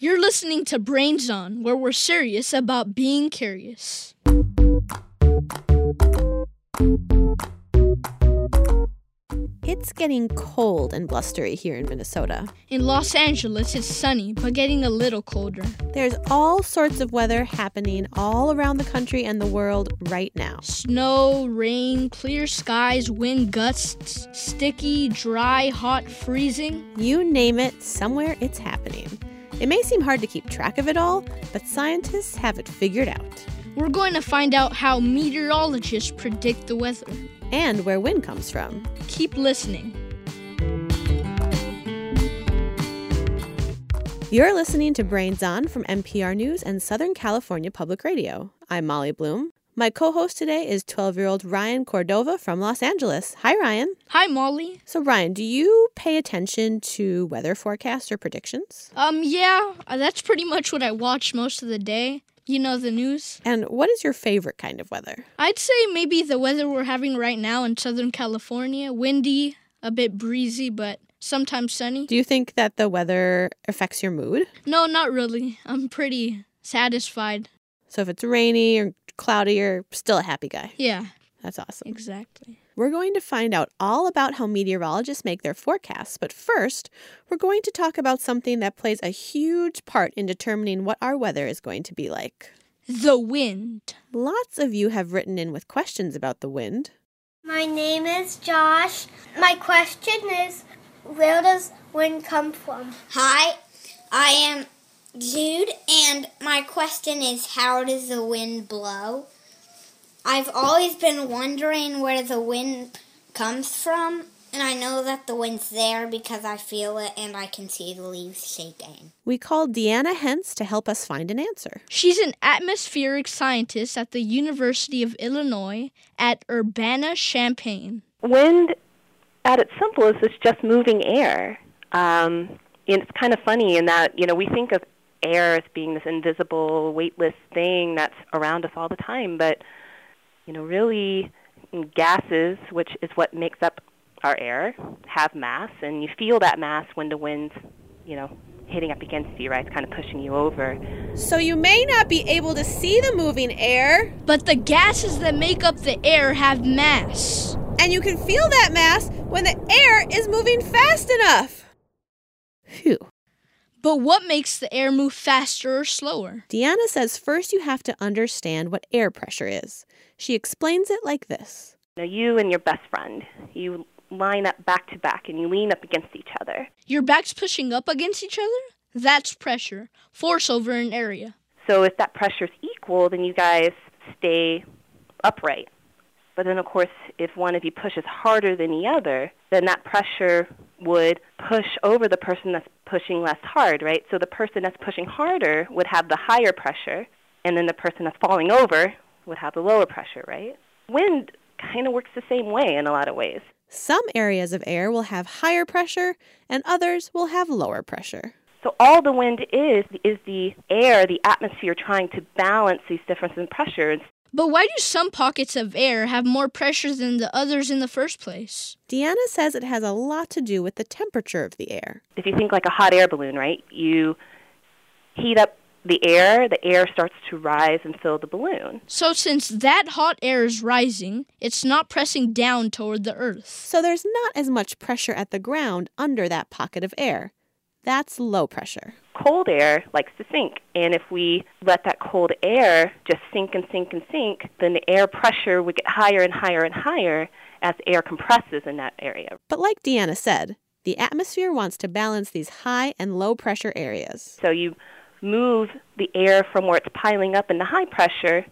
You're listening to Brains On, where we're serious about being curious. It's getting cold and blustery here in Minnesota. In Los Angeles, it's sunny, but getting a little colder. There's all sorts of weather happening all around the country and the world right now. Snow, rain, clear skies, wind gusts, sticky, dry, hot, freezing. You name it, somewhere it's happening. It may seem hard to keep track of it all, but scientists have it figured out. We're going to find out how meteorologists predict the weather. And where wind comes from. Keep listening. You're listening to Brains On from NPR News and Southern California Public Radio. I'm Molly Bloom. My co host today is 12 year old Ryan Cordova from Los Angeles. Hi, Ryan. Hi, Molly. So, Ryan, do you pay attention to weather forecasts or predictions? Um, yeah, uh, that's pretty much what I watch most of the day. You know the news. And what is your favorite kind of weather? I'd say maybe the weather we're having right now in Southern California windy, a bit breezy, but sometimes sunny. Do you think that the weather affects your mood? No, not really. I'm pretty satisfied. So, if it's rainy or cloudy, you're still a happy guy. Yeah. That's awesome. Exactly. We're going to find out all about how meteorologists make their forecasts, but first, we're going to talk about something that plays a huge part in determining what our weather is going to be like. The wind. Lots of you have written in with questions about the wind. My name is Josh. My question is where does wind come from? Hi, I am Jude, and my question is how does the wind blow? I've always been wondering where the wind comes from, and I know that the wind's there because I feel it and I can see the leaves shaking. We called Deanna Hence to help us find an answer. She's an atmospheric scientist at the University of Illinois at Urbana Champaign. Wind, at its simplest, is just moving air. Um, and it's kind of funny in that, you know, we think of air as being this invisible, weightless thing that's around us all the time, but you know, really gases, which is what makes up our air, have mass, and you feel that mass when the wind's, you know, hitting up against you, right? It's kind of pushing you over. So you may not be able to see the moving air, but the gases that make up the air have mass. And you can feel that mass when the air is moving fast enough. Phew. But what makes the air move faster or slower? Deanna says first you have to understand what air pressure is. She explains it like this. Now, you and your best friend, you line up back to back and you lean up against each other. Your back's pushing up against each other? That's pressure, force over an area. So if that pressure's equal, then you guys stay upright. But then, of course, if one of you pushes harder than the other, then that pressure would push over the person that's pushing less hard, right? So the person that's pushing harder would have the higher pressure, and then the person that's falling over would have the lower pressure, right? Wind kind of works the same way in a lot of ways. Some areas of air will have higher pressure, and others will have lower pressure. So all the wind is is the air, the atmosphere trying to balance these differences in pressures. But why do some pockets of air have more pressure than the others in the first place? Deanna says it has a lot to do with the temperature of the air. If you think like a hot air balloon, right? You heat up the air, the air starts to rise and fill the balloon. So, since that hot air is rising, it's not pressing down toward the earth. So, there's not as much pressure at the ground under that pocket of air. That's low pressure. Cold air likes to sink, and if we let that cold air just sink and sink and sink, then the air pressure would get higher and higher and higher as air compresses in that area. But like Deanna said, the atmosphere wants to balance these high and low pressure areas. So you move the air from where it's piling up in the high pressure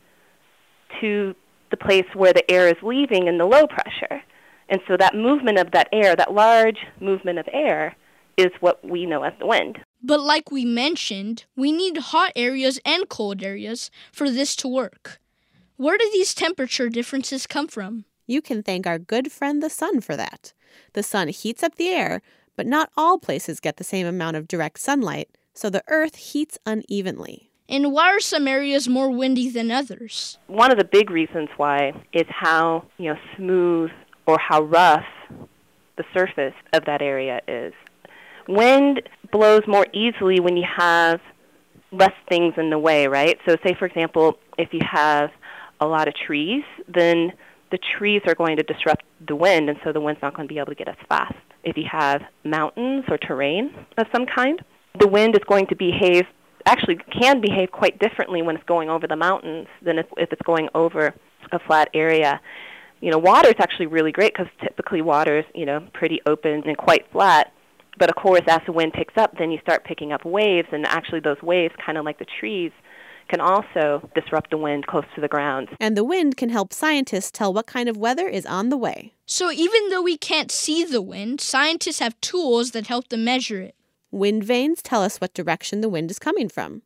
to the place where the air is leaving in the low pressure. And so that movement of that air, that large movement of air, is what we know as the wind. But like we mentioned, we need hot areas and cold areas for this to work. Where do these temperature differences come from? You can thank our good friend the sun for that. The sun heats up the air, but not all places get the same amount of direct sunlight, so the earth heats unevenly. And why are some areas more windy than others? One of the big reasons why is how, you know, smooth or how rough the surface of that area is. Wind blows more easily when you have less things in the way, right? So say for example, if you have a lot of trees, then the trees are going to disrupt the wind and so the wind's not going to be able to get as fast. If you have mountains or terrain of some kind, the wind is going to behave actually can behave quite differently when it's going over the mountains than if, if it's going over a flat area. You know, water is actually really great because typically water is, you know, pretty open and quite flat. But of course, as the wind picks up, then you start picking up waves, and actually those waves, kind of like the trees, can also disrupt the wind close to the ground. And the wind can help scientists tell what kind of weather is on the way. So even though we can't see the wind, scientists have tools that help them measure it. Wind vanes tell us what direction the wind is coming from.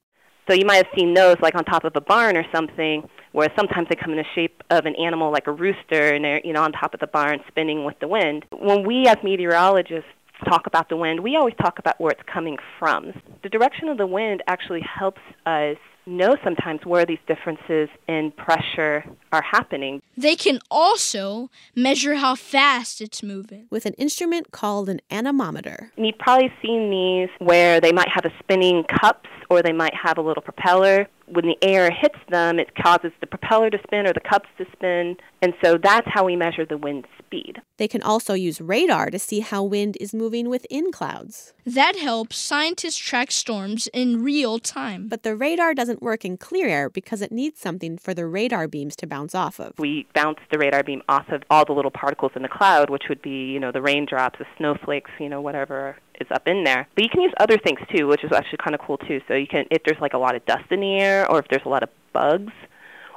So you might have seen those like on top of a barn or something, where sometimes they come in the shape of an animal like a rooster, and they're you know on top of the barn spinning with the wind. When we as meteorologists talk about the wind, we always talk about where it's coming from. The direction of the wind actually helps us know sometimes where these differences in pressure are happening. They can also measure how fast it's moving. with an instrument called an anemometer. And you've probably seen these where they might have a spinning cups or they might have a little propeller. When the air hits them, it causes the propeller to spin or the cups to spin. And so that's how we measure the wind speed. They can also use radar to see how wind is moving within clouds. That helps scientists track storms in real time. But the radar doesn't work in clear air because it needs something for the radar beams to bounce off of. We bounce the radar beam off of all the little particles in the cloud, which would be, you know, the raindrops, the snowflakes, you know, whatever is up in there. But you can use other things too, which is actually kind of cool too. So you can, if there's like a lot of dust in the air, or if there's a lot of bugs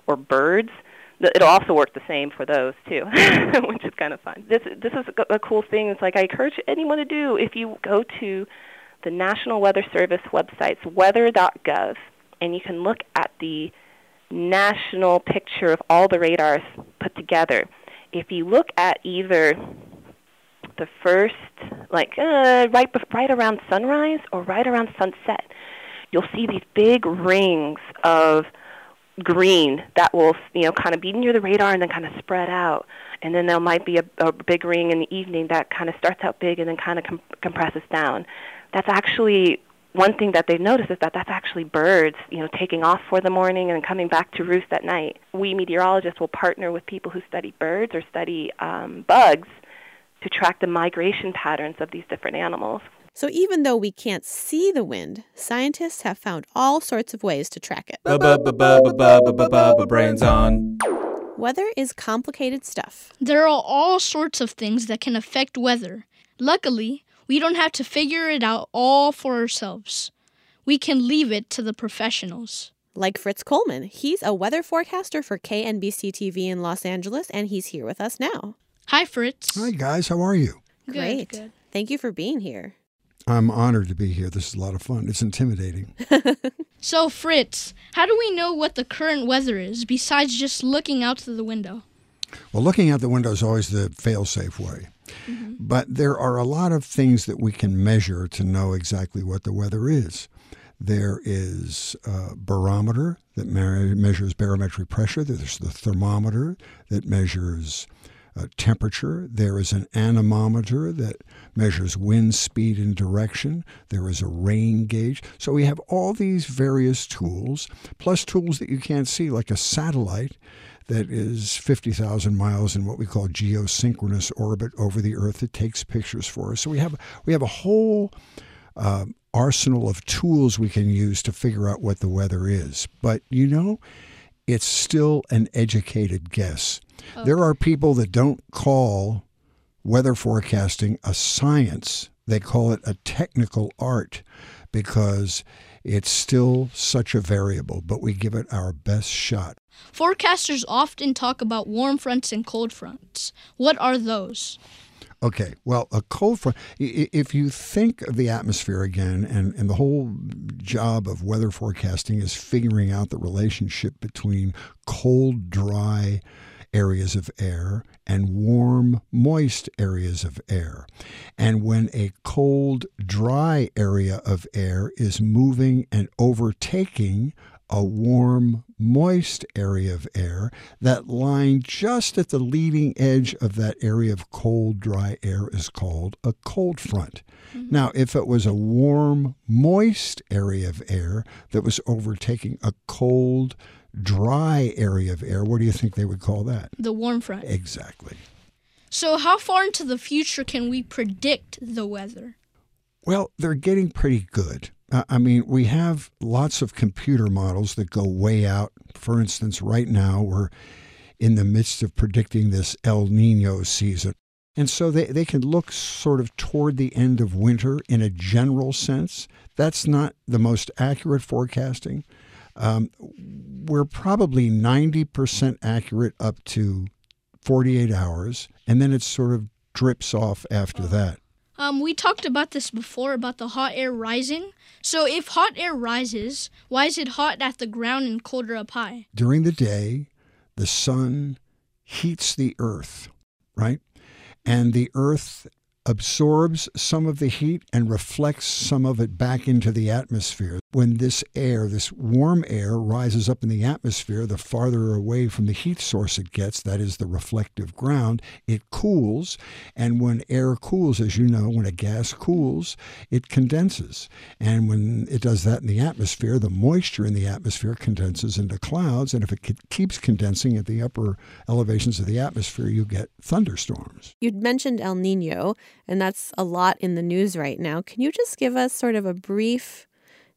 or birds, it'll also work the same for those too, which is kind of fun. This this is a, a cool thing. It's like I encourage anyone to do. If you go to the National Weather Service website's weather.gov, and you can look at the national picture of all the radars put together. If you look at either the first, like uh, right right around sunrise or right around sunset, you'll see these big rings of green that will you know kind of be near the radar and then kind of spread out and then there might be a, a big ring in the evening that kind of starts out big and then kind of com- compresses down that's actually one thing that they've noticed is that that's actually birds, you know, taking off for the morning and coming back to roost at night. We meteorologists will partner with people who study birds or study um, bugs to track the migration patterns of these different animals. So even though we can't see the wind, scientists have found all sorts of ways to track it. Brains on. Weather is complicated stuff. There are all sorts of things that can affect weather. Luckily, we don't have to figure it out all for ourselves. We can leave it to the professionals. Like Fritz Coleman. He's a weather forecaster for KNBC TV in Los Angeles, and he's here with us now. Hi, Fritz. Hi, guys. How are you? Good, Great. good. Thank you for being here. I'm honored to be here. This is a lot of fun. It's intimidating. So, Fritz, how do we know what the current weather is besides just looking out the window? Well, looking out the window is always the fail safe way. But there are a lot of things that we can measure to know exactly what the weather is. There is a barometer that measures barometric pressure. There's the thermometer that measures uh, temperature. There is an anemometer that measures wind speed and direction. There is a rain gauge. So we have all these various tools, plus tools that you can't see, like a satellite that is 50,000 miles in what we call geosynchronous orbit over the Earth that takes pictures for us. So we have we have a whole uh, arsenal of tools we can use to figure out what the weather is. But you know, it's still an educated guess. There are people that don't call weather forecasting a science. They call it a technical art because it's still such a variable, but we give it our best shot. Forecasters often talk about warm fronts and cold fronts. What are those? Okay, well, a cold front, if you think of the atmosphere again, and, and the whole job of weather forecasting is figuring out the relationship between cold, dry areas of air and warm, moist areas of air. And when a cold, dry area of air is moving and overtaking a warm, moist area of air that line just at the leading edge of that area of cold, dry air is called a cold front. Mm-hmm. Now, if it was a warm, moist area of air that was overtaking a cold, dry area of air, what do you think they would call that? The warm front. Exactly. So, how far into the future can we predict the weather? Well, they're getting pretty good. I mean, we have lots of computer models that go way out. For instance, right now we're in the midst of predicting this El Nino season. And so they, they can look sort of toward the end of winter in a general sense. That's not the most accurate forecasting. Um, we're probably 90% accurate up to 48 hours, and then it sort of drips off after that. Um, we talked about this before about the hot air rising. So if hot air rises, why is it hot at the ground and colder up high? During the day, the sun heats the earth, right? And the earth absorbs some of the heat and reflects some of it back into the atmosphere. When this air, this warm air, rises up in the atmosphere, the farther away from the heat source it gets, that is the reflective ground, it cools. And when air cools, as you know, when a gas cools, it condenses. And when it does that in the atmosphere, the moisture in the atmosphere condenses into clouds. And if it keeps condensing at the upper elevations of the atmosphere, you get thunderstorms. You'd mentioned El Nino and that's a lot in the news right now. Can you just give us sort of a brief,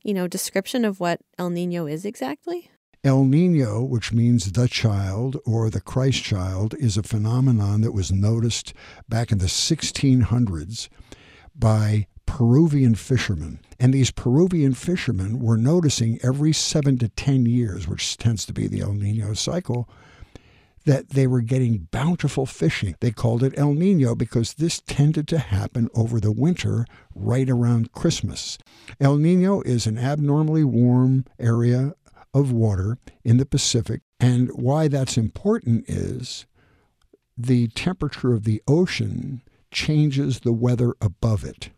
you know, description of what El Nino is exactly? El Nino, which means the child or the Christ child, is a phenomenon that was noticed back in the 1600s by Peruvian fishermen. And these Peruvian fishermen were noticing every seven to 10 years, which tends to be the El Nino cycle, that they were getting bountiful fishing. They called it El Nino because this tended to happen over the winter right around Christmas. El Nino is an abnormally warm area of water in the Pacific, and why that's important is the temperature of the ocean changes the weather above it.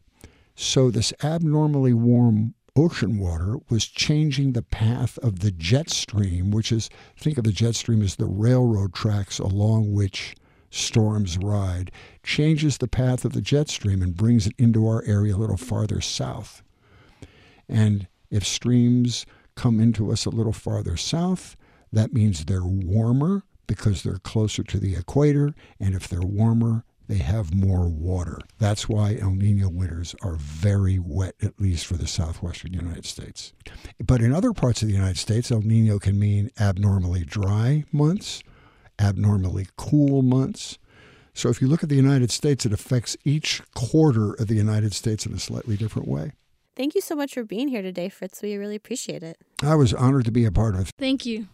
So, this abnormally warm ocean water was changing the path of the jet stream, which is, think of the jet stream as the railroad tracks along which storms ride, changes the path of the jet stream and brings it into our area a little farther south. And if streams come into us a little farther south, that means they're warmer because they're closer to the equator. And if they're warmer, they have more water. That's why El Nino winters are very wet, at least for the southwestern United States. But in other parts of the United States, El Nino can mean abnormally dry months, abnormally cool months. So if you look at the United States, it affects each quarter of the United States in a slightly different way. Thank you so much for being here today, Fritz. We really appreciate it. I was honored to be a part of it. Thank you.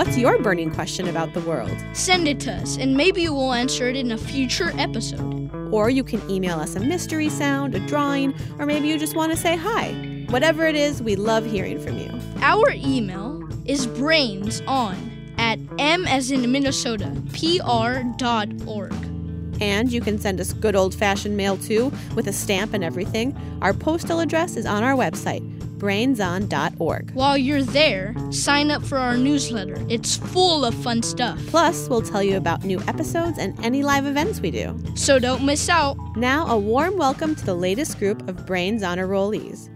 What's your burning question about the world? Send it to us, and maybe we'll answer it in a future episode. Or you can email us a mystery sound, a drawing, or maybe you just want to say hi. Whatever it is, we love hearing from you. Our email is brainson at m as in Minnesota, pr dot org. And you can send us good old fashioned mail too, with a stamp and everything. Our postal address is on our website, brainson.org. While you're there, sign up for our newsletter. It's full of fun stuff. Plus, we'll tell you about new episodes and any live events we do. So don't miss out. Now, a warm welcome to the latest group of Brains Honor Rollees.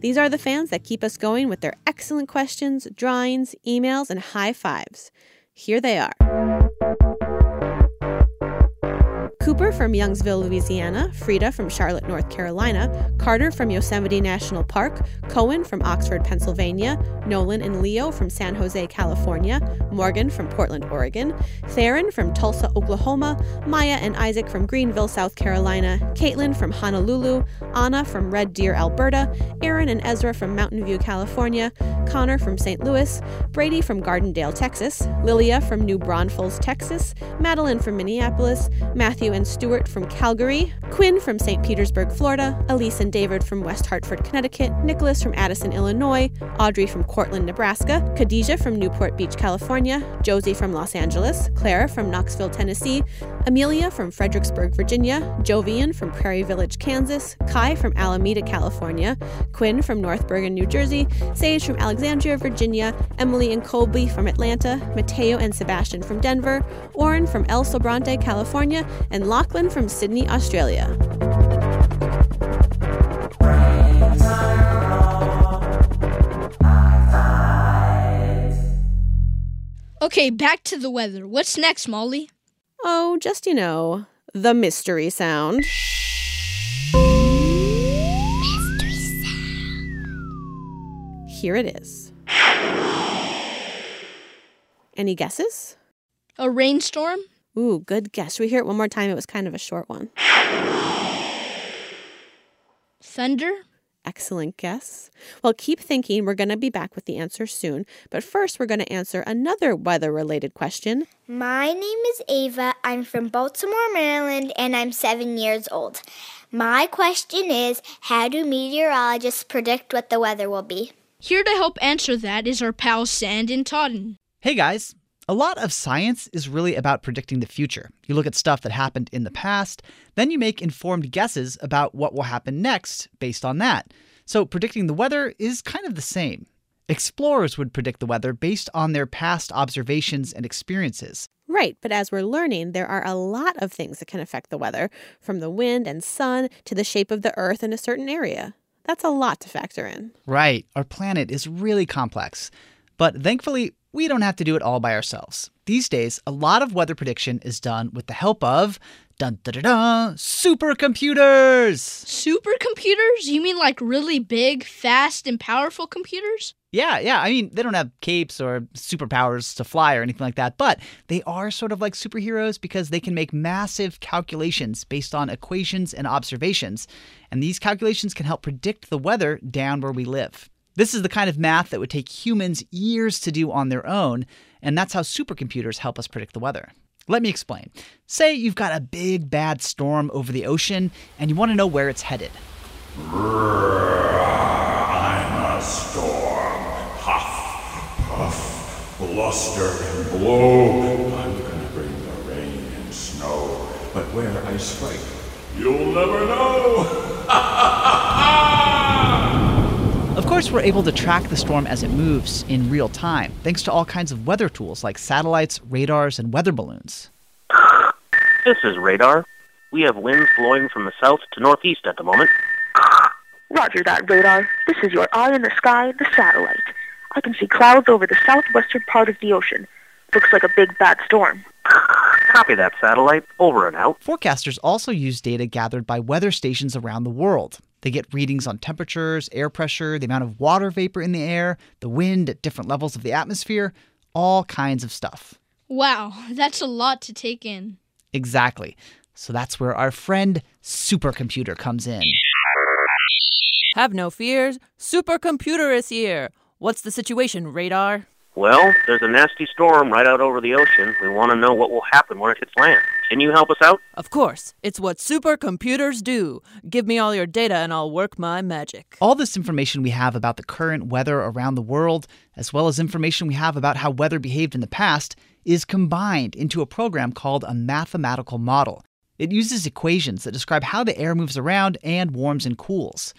These are the fans that keep us going with their excellent questions, drawings, emails, and high fives. Here they are. Cooper from Youngsville, Louisiana, Frida from Charlotte, North Carolina, Carter from Yosemite National Park, Cohen from Oxford, Pennsylvania, Nolan and Leo from San Jose, California, Morgan from Portland, Oregon, Theron from Tulsa, Oklahoma, Maya and Isaac from Greenville, South Carolina, Caitlin from Honolulu, Anna from Red Deer, Alberta, Aaron and Ezra from Mountain View, California, Connor from St. Louis, Brady from Gardendale, Texas, Lilia from New Braunfels, Texas, Madeline from Minneapolis, Matthew And Stuart from Calgary, Quinn from St. Petersburg, Florida, Elise and David from West Hartford, Connecticut, Nicholas from Addison, Illinois, Audrey from Cortland, Nebraska, Khadijah from Newport Beach, California, Josie from Los Angeles, Clara from Knoxville, Tennessee, Amelia from Fredericksburg, Virginia, Jovian from Prairie Village, Kansas, Kai from Alameda, California, Quinn from North Bergen, New Jersey, Sage from Alexandria, Virginia, Emily and Colby from Atlanta, Mateo and Sebastian from Denver, Oren from El Sobrante, California, and Lachlan from Sydney, Australia. Okay, back to the weather. What's next, Molly? Oh, just you know, the mystery sound. Mystery sound. Here it is. Any guesses? A rainstorm? Ooh, good guess. Should we hear it one more time? It was kind of a short one. Thunder? Excellent guess. Well, keep thinking. We're going to be back with the answer soon. But first, we're going to answer another weather related question. My name is Ava. I'm from Baltimore, Maryland, and I'm seven years old. My question is How do meteorologists predict what the weather will be? Here to help answer that is our pal Sanden Totten. Hey guys, a lot of science is really about predicting the future. You look at stuff that happened in the past, then you make informed guesses about what will happen next based on that. So predicting the weather is kind of the same. Explorers would predict the weather based on their past observations and experiences. Right, but as we're learning, there are a lot of things that can affect the weather, from the wind and sun to the shape of the earth in a certain area. That's a lot to factor in. Right, our planet is really complex. But thankfully, we don't have to do it all by ourselves. These days, a lot of weather prediction is done with the help of dun da da da supercomputers. Supercomputers? You mean like really big, fast, and powerful computers? Yeah, yeah. I mean, they don't have capes or superpowers to fly or anything like that, but they are sort of like superheroes because they can make massive calculations based on equations and observations. And these calculations can help predict the weather down where we live. This is the kind of math that would take humans years to do on their own, and that's how supercomputers help us predict the weather. Let me explain. Say you've got a big bad storm over the ocean and you want to know where it's headed. I'm a storm. Huff, puff, bluster and blow. I'm gonna bring the rain and snow. But where I strike, you'll never know. Of course, we're able to track the storm as it moves in real time, thanks to all kinds of weather tools like satellites, radars, and weather balloons. This is radar. We have winds blowing from the south to northeast at the moment. Roger that, radar. This is your eye in the sky, the satellite. I can see clouds over the southwestern part of the ocean. Looks like a big bad storm. Copy that, satellite. Over and out. Forecasters also use data gathered by weather stations around the world. They get readings on temperatures, air pressure, the amount of water vapor in the air, the wind at different levels of the atmosphere, all kinds of stuff. Wow, that's a lot to take in. Exactly. So that's where our friend supercomputer comes in. Have no fears. Supercomputer is here. What's the situation, Radar? Well, there's a nasty storm right out over the ocean. We want to know what will happen when it hits land. Can you help us out? Of course. It's what supercomputers do. Give me all your data and I'll work my magic. All this information we have about the current weather around the world, as well as information we have about how weather behaved in the past, is combined into a program called a mathematical model. It uses equations that describe how the air moves around and warms and cools.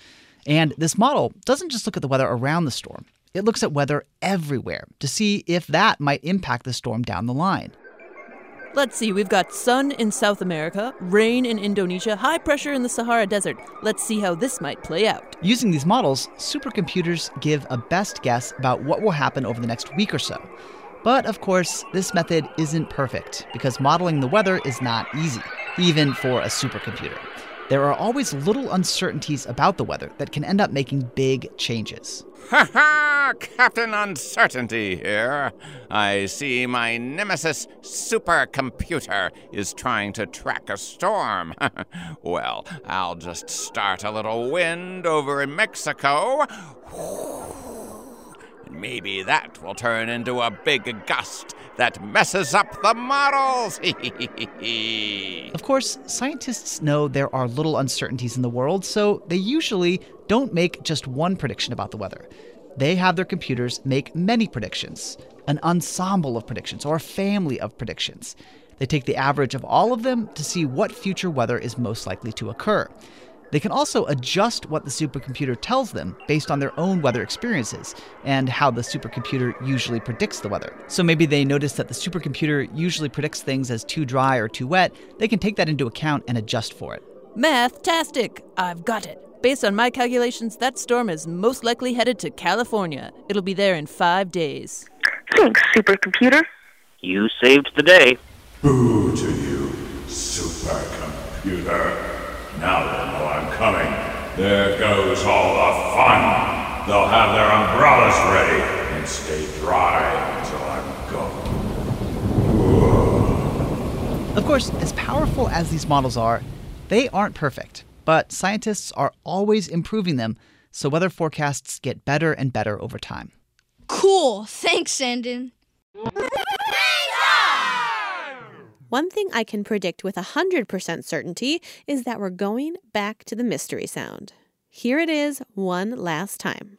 And this model doesn't just look at the weather around the storm, it looks at weather everywhere to see if that might impact the storm down the line. Let's see, we've got sun in South America, rain in Indonesia, high pressure in the Sahara Desert. Let's see how this might play out. Using these models, supercomputers give a best guess about what will happen over the next week or so. But of course, this method isn't perfect because modeling the weather is not easy, even for a supercomputer. There are always little uncertainties about the weather that can end up making big changes. Ha ha! Captain Uncertainty here. I see my nemesis supercomputer is trying to track a storm. well, I'll just start a little wind over in Mexico. Maybe that will turn into a big gust that messes up the models. Of course, scientists know there are little uncertainties in the world, so they usually don't make just one prediction about the weather. They have their computers make many predictions, an ensemble of predictions, or a family of predictions. They take the average of all of them to see what future weather is most likely to occur. They can also adjust what the supercomputer tells them based on their own weather experiences and how the supercomputer usually predicts the weather. So maybe they notice that the supercomputer usually predicts things as too dry or too wet. They can take that into account and adjust for it. Math-tastic! I've got it. Based on my calculations, that storm is most likely headed to California. It'll be there in five days. Thanks, supercomputer. You saved the day. Boo to you, supercomputer. Now they know I'm coming. There goes all the fun. They'll have their umbrellas ready and stay dry until I'm gone. Of course, as powerful as these models are, they aren't perfect, but scientists are always improving them, so weather forecasts get better and better over time. Cool. Thanks, Sanden. One thing I can predict with 100% certainty is that we're going back to the mystery sound. Here it is one last time.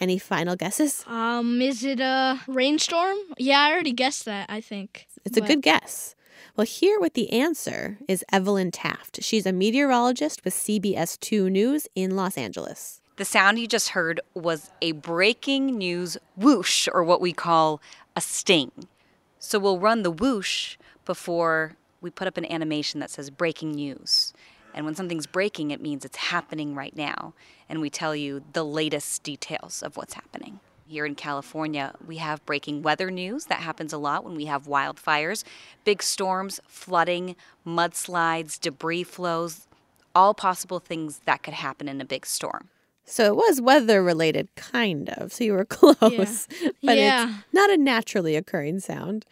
Any final guesses? Um, is it a rainstorm? Yeah, I already guessed that, I think. It's a good guess. Well, here with the answer is Evelyn Taft. She's a meteorologist with CBS 2 News in Los Angeles. The sound you just heard was a breaking news whoosh, or what we call a sting. So we'll run the whoosh before we put up an animation that says breaking news. And when something's breaking, it means it's happening right now. And we tell you the latest details of what's happening. Here in California, we have breaking weather news. That happens a lot when we have wildfires, big storms, flooding, mudslides, debris flows, all possible things that could happen in a big storm. So it was weather related, kind of. So you were close. But Yeah. it's not a naturally occurring sound.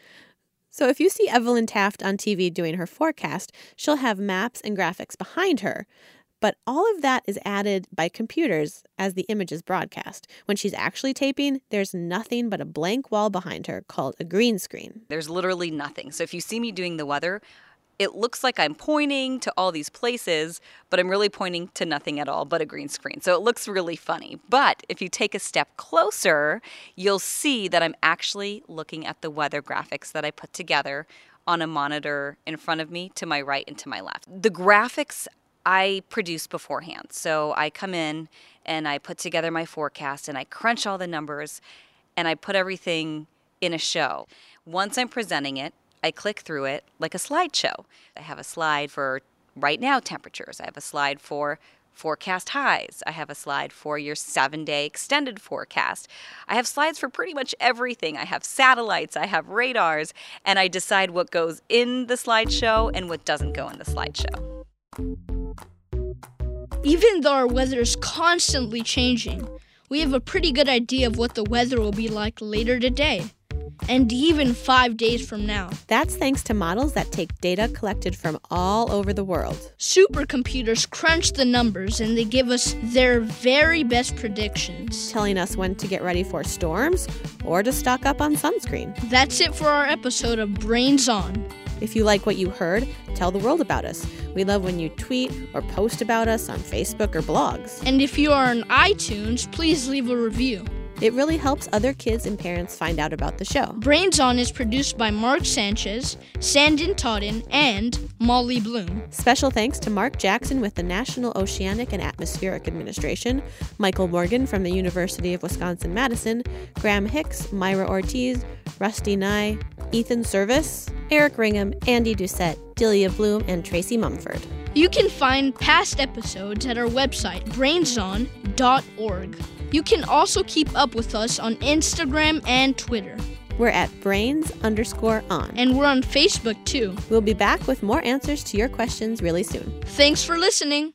So if you see Evelyn Taft on TV doing her forecast, she'll have maps and graphics behind her. But all of that is added by computers as the image is broadcast. When she's actually taping, there's nothing but a blank wall behind her called a green screen. There's literally nothing. So if you see me doing the weather, it looks like I'm pointing to all these places, but I'm really pointing to nothing at all but a green screen. So it looks really funny. But if you take a step closer, you'll see that I'm actually looking at the weather graphics that I put together on a monitor in front of me to my right and to my left. The graphics I produce beforehand. So I come in and I put together my forecast and I crunch all the numbers and I put everything in a show. Once I'm presenting it, I click through it like a slideshow. I have a slide for right now temperatures, I have a slide for forecast highs, I have a slide for your seven day extended forecast. I have slides for pretty much everything. I have satellites, I have radars, and I decide what goes in the slideshow and what doesn't go in the slideshow. Even though our weather is constantly changing, we have a pretty good idea of what the weather will be like later today, and even five days from now. That's thanks to models that take data collected from all over the world. Supercomputers crunch the numbers and they give us their very best predictions. Telling us when to get ready for storms or to stock up on sunscreen. That's it for our episode of Brains On. If you like what you heard, tell the world about us. We love when you tweet or post about us on Facebook or blogs. And if you are on iTunes, please leave a review. It really helps other kids and parents find out about the show. Brains On is produced by Mark Sanchez, Sanden Totten, and Molly Bloom. Special thanks to Mark Jackson with the National Oceanic and Atmospheric Administration, Michael Morgan from the University of Wisconsin Madison, Graham Hicks, Myra Ortiz, Rusty Nye, Ethan Service, Eric Ringham, Andy Doucette, Delia Bloom, and Tracy Mumford. You can find past episodes at our website, brainson.org. You can also keep up with us on Instagram and Twitter. We're at brains underscore on. And we're on Facebook too. We'll be back with more answers to your questions really soon. Thanks for listening.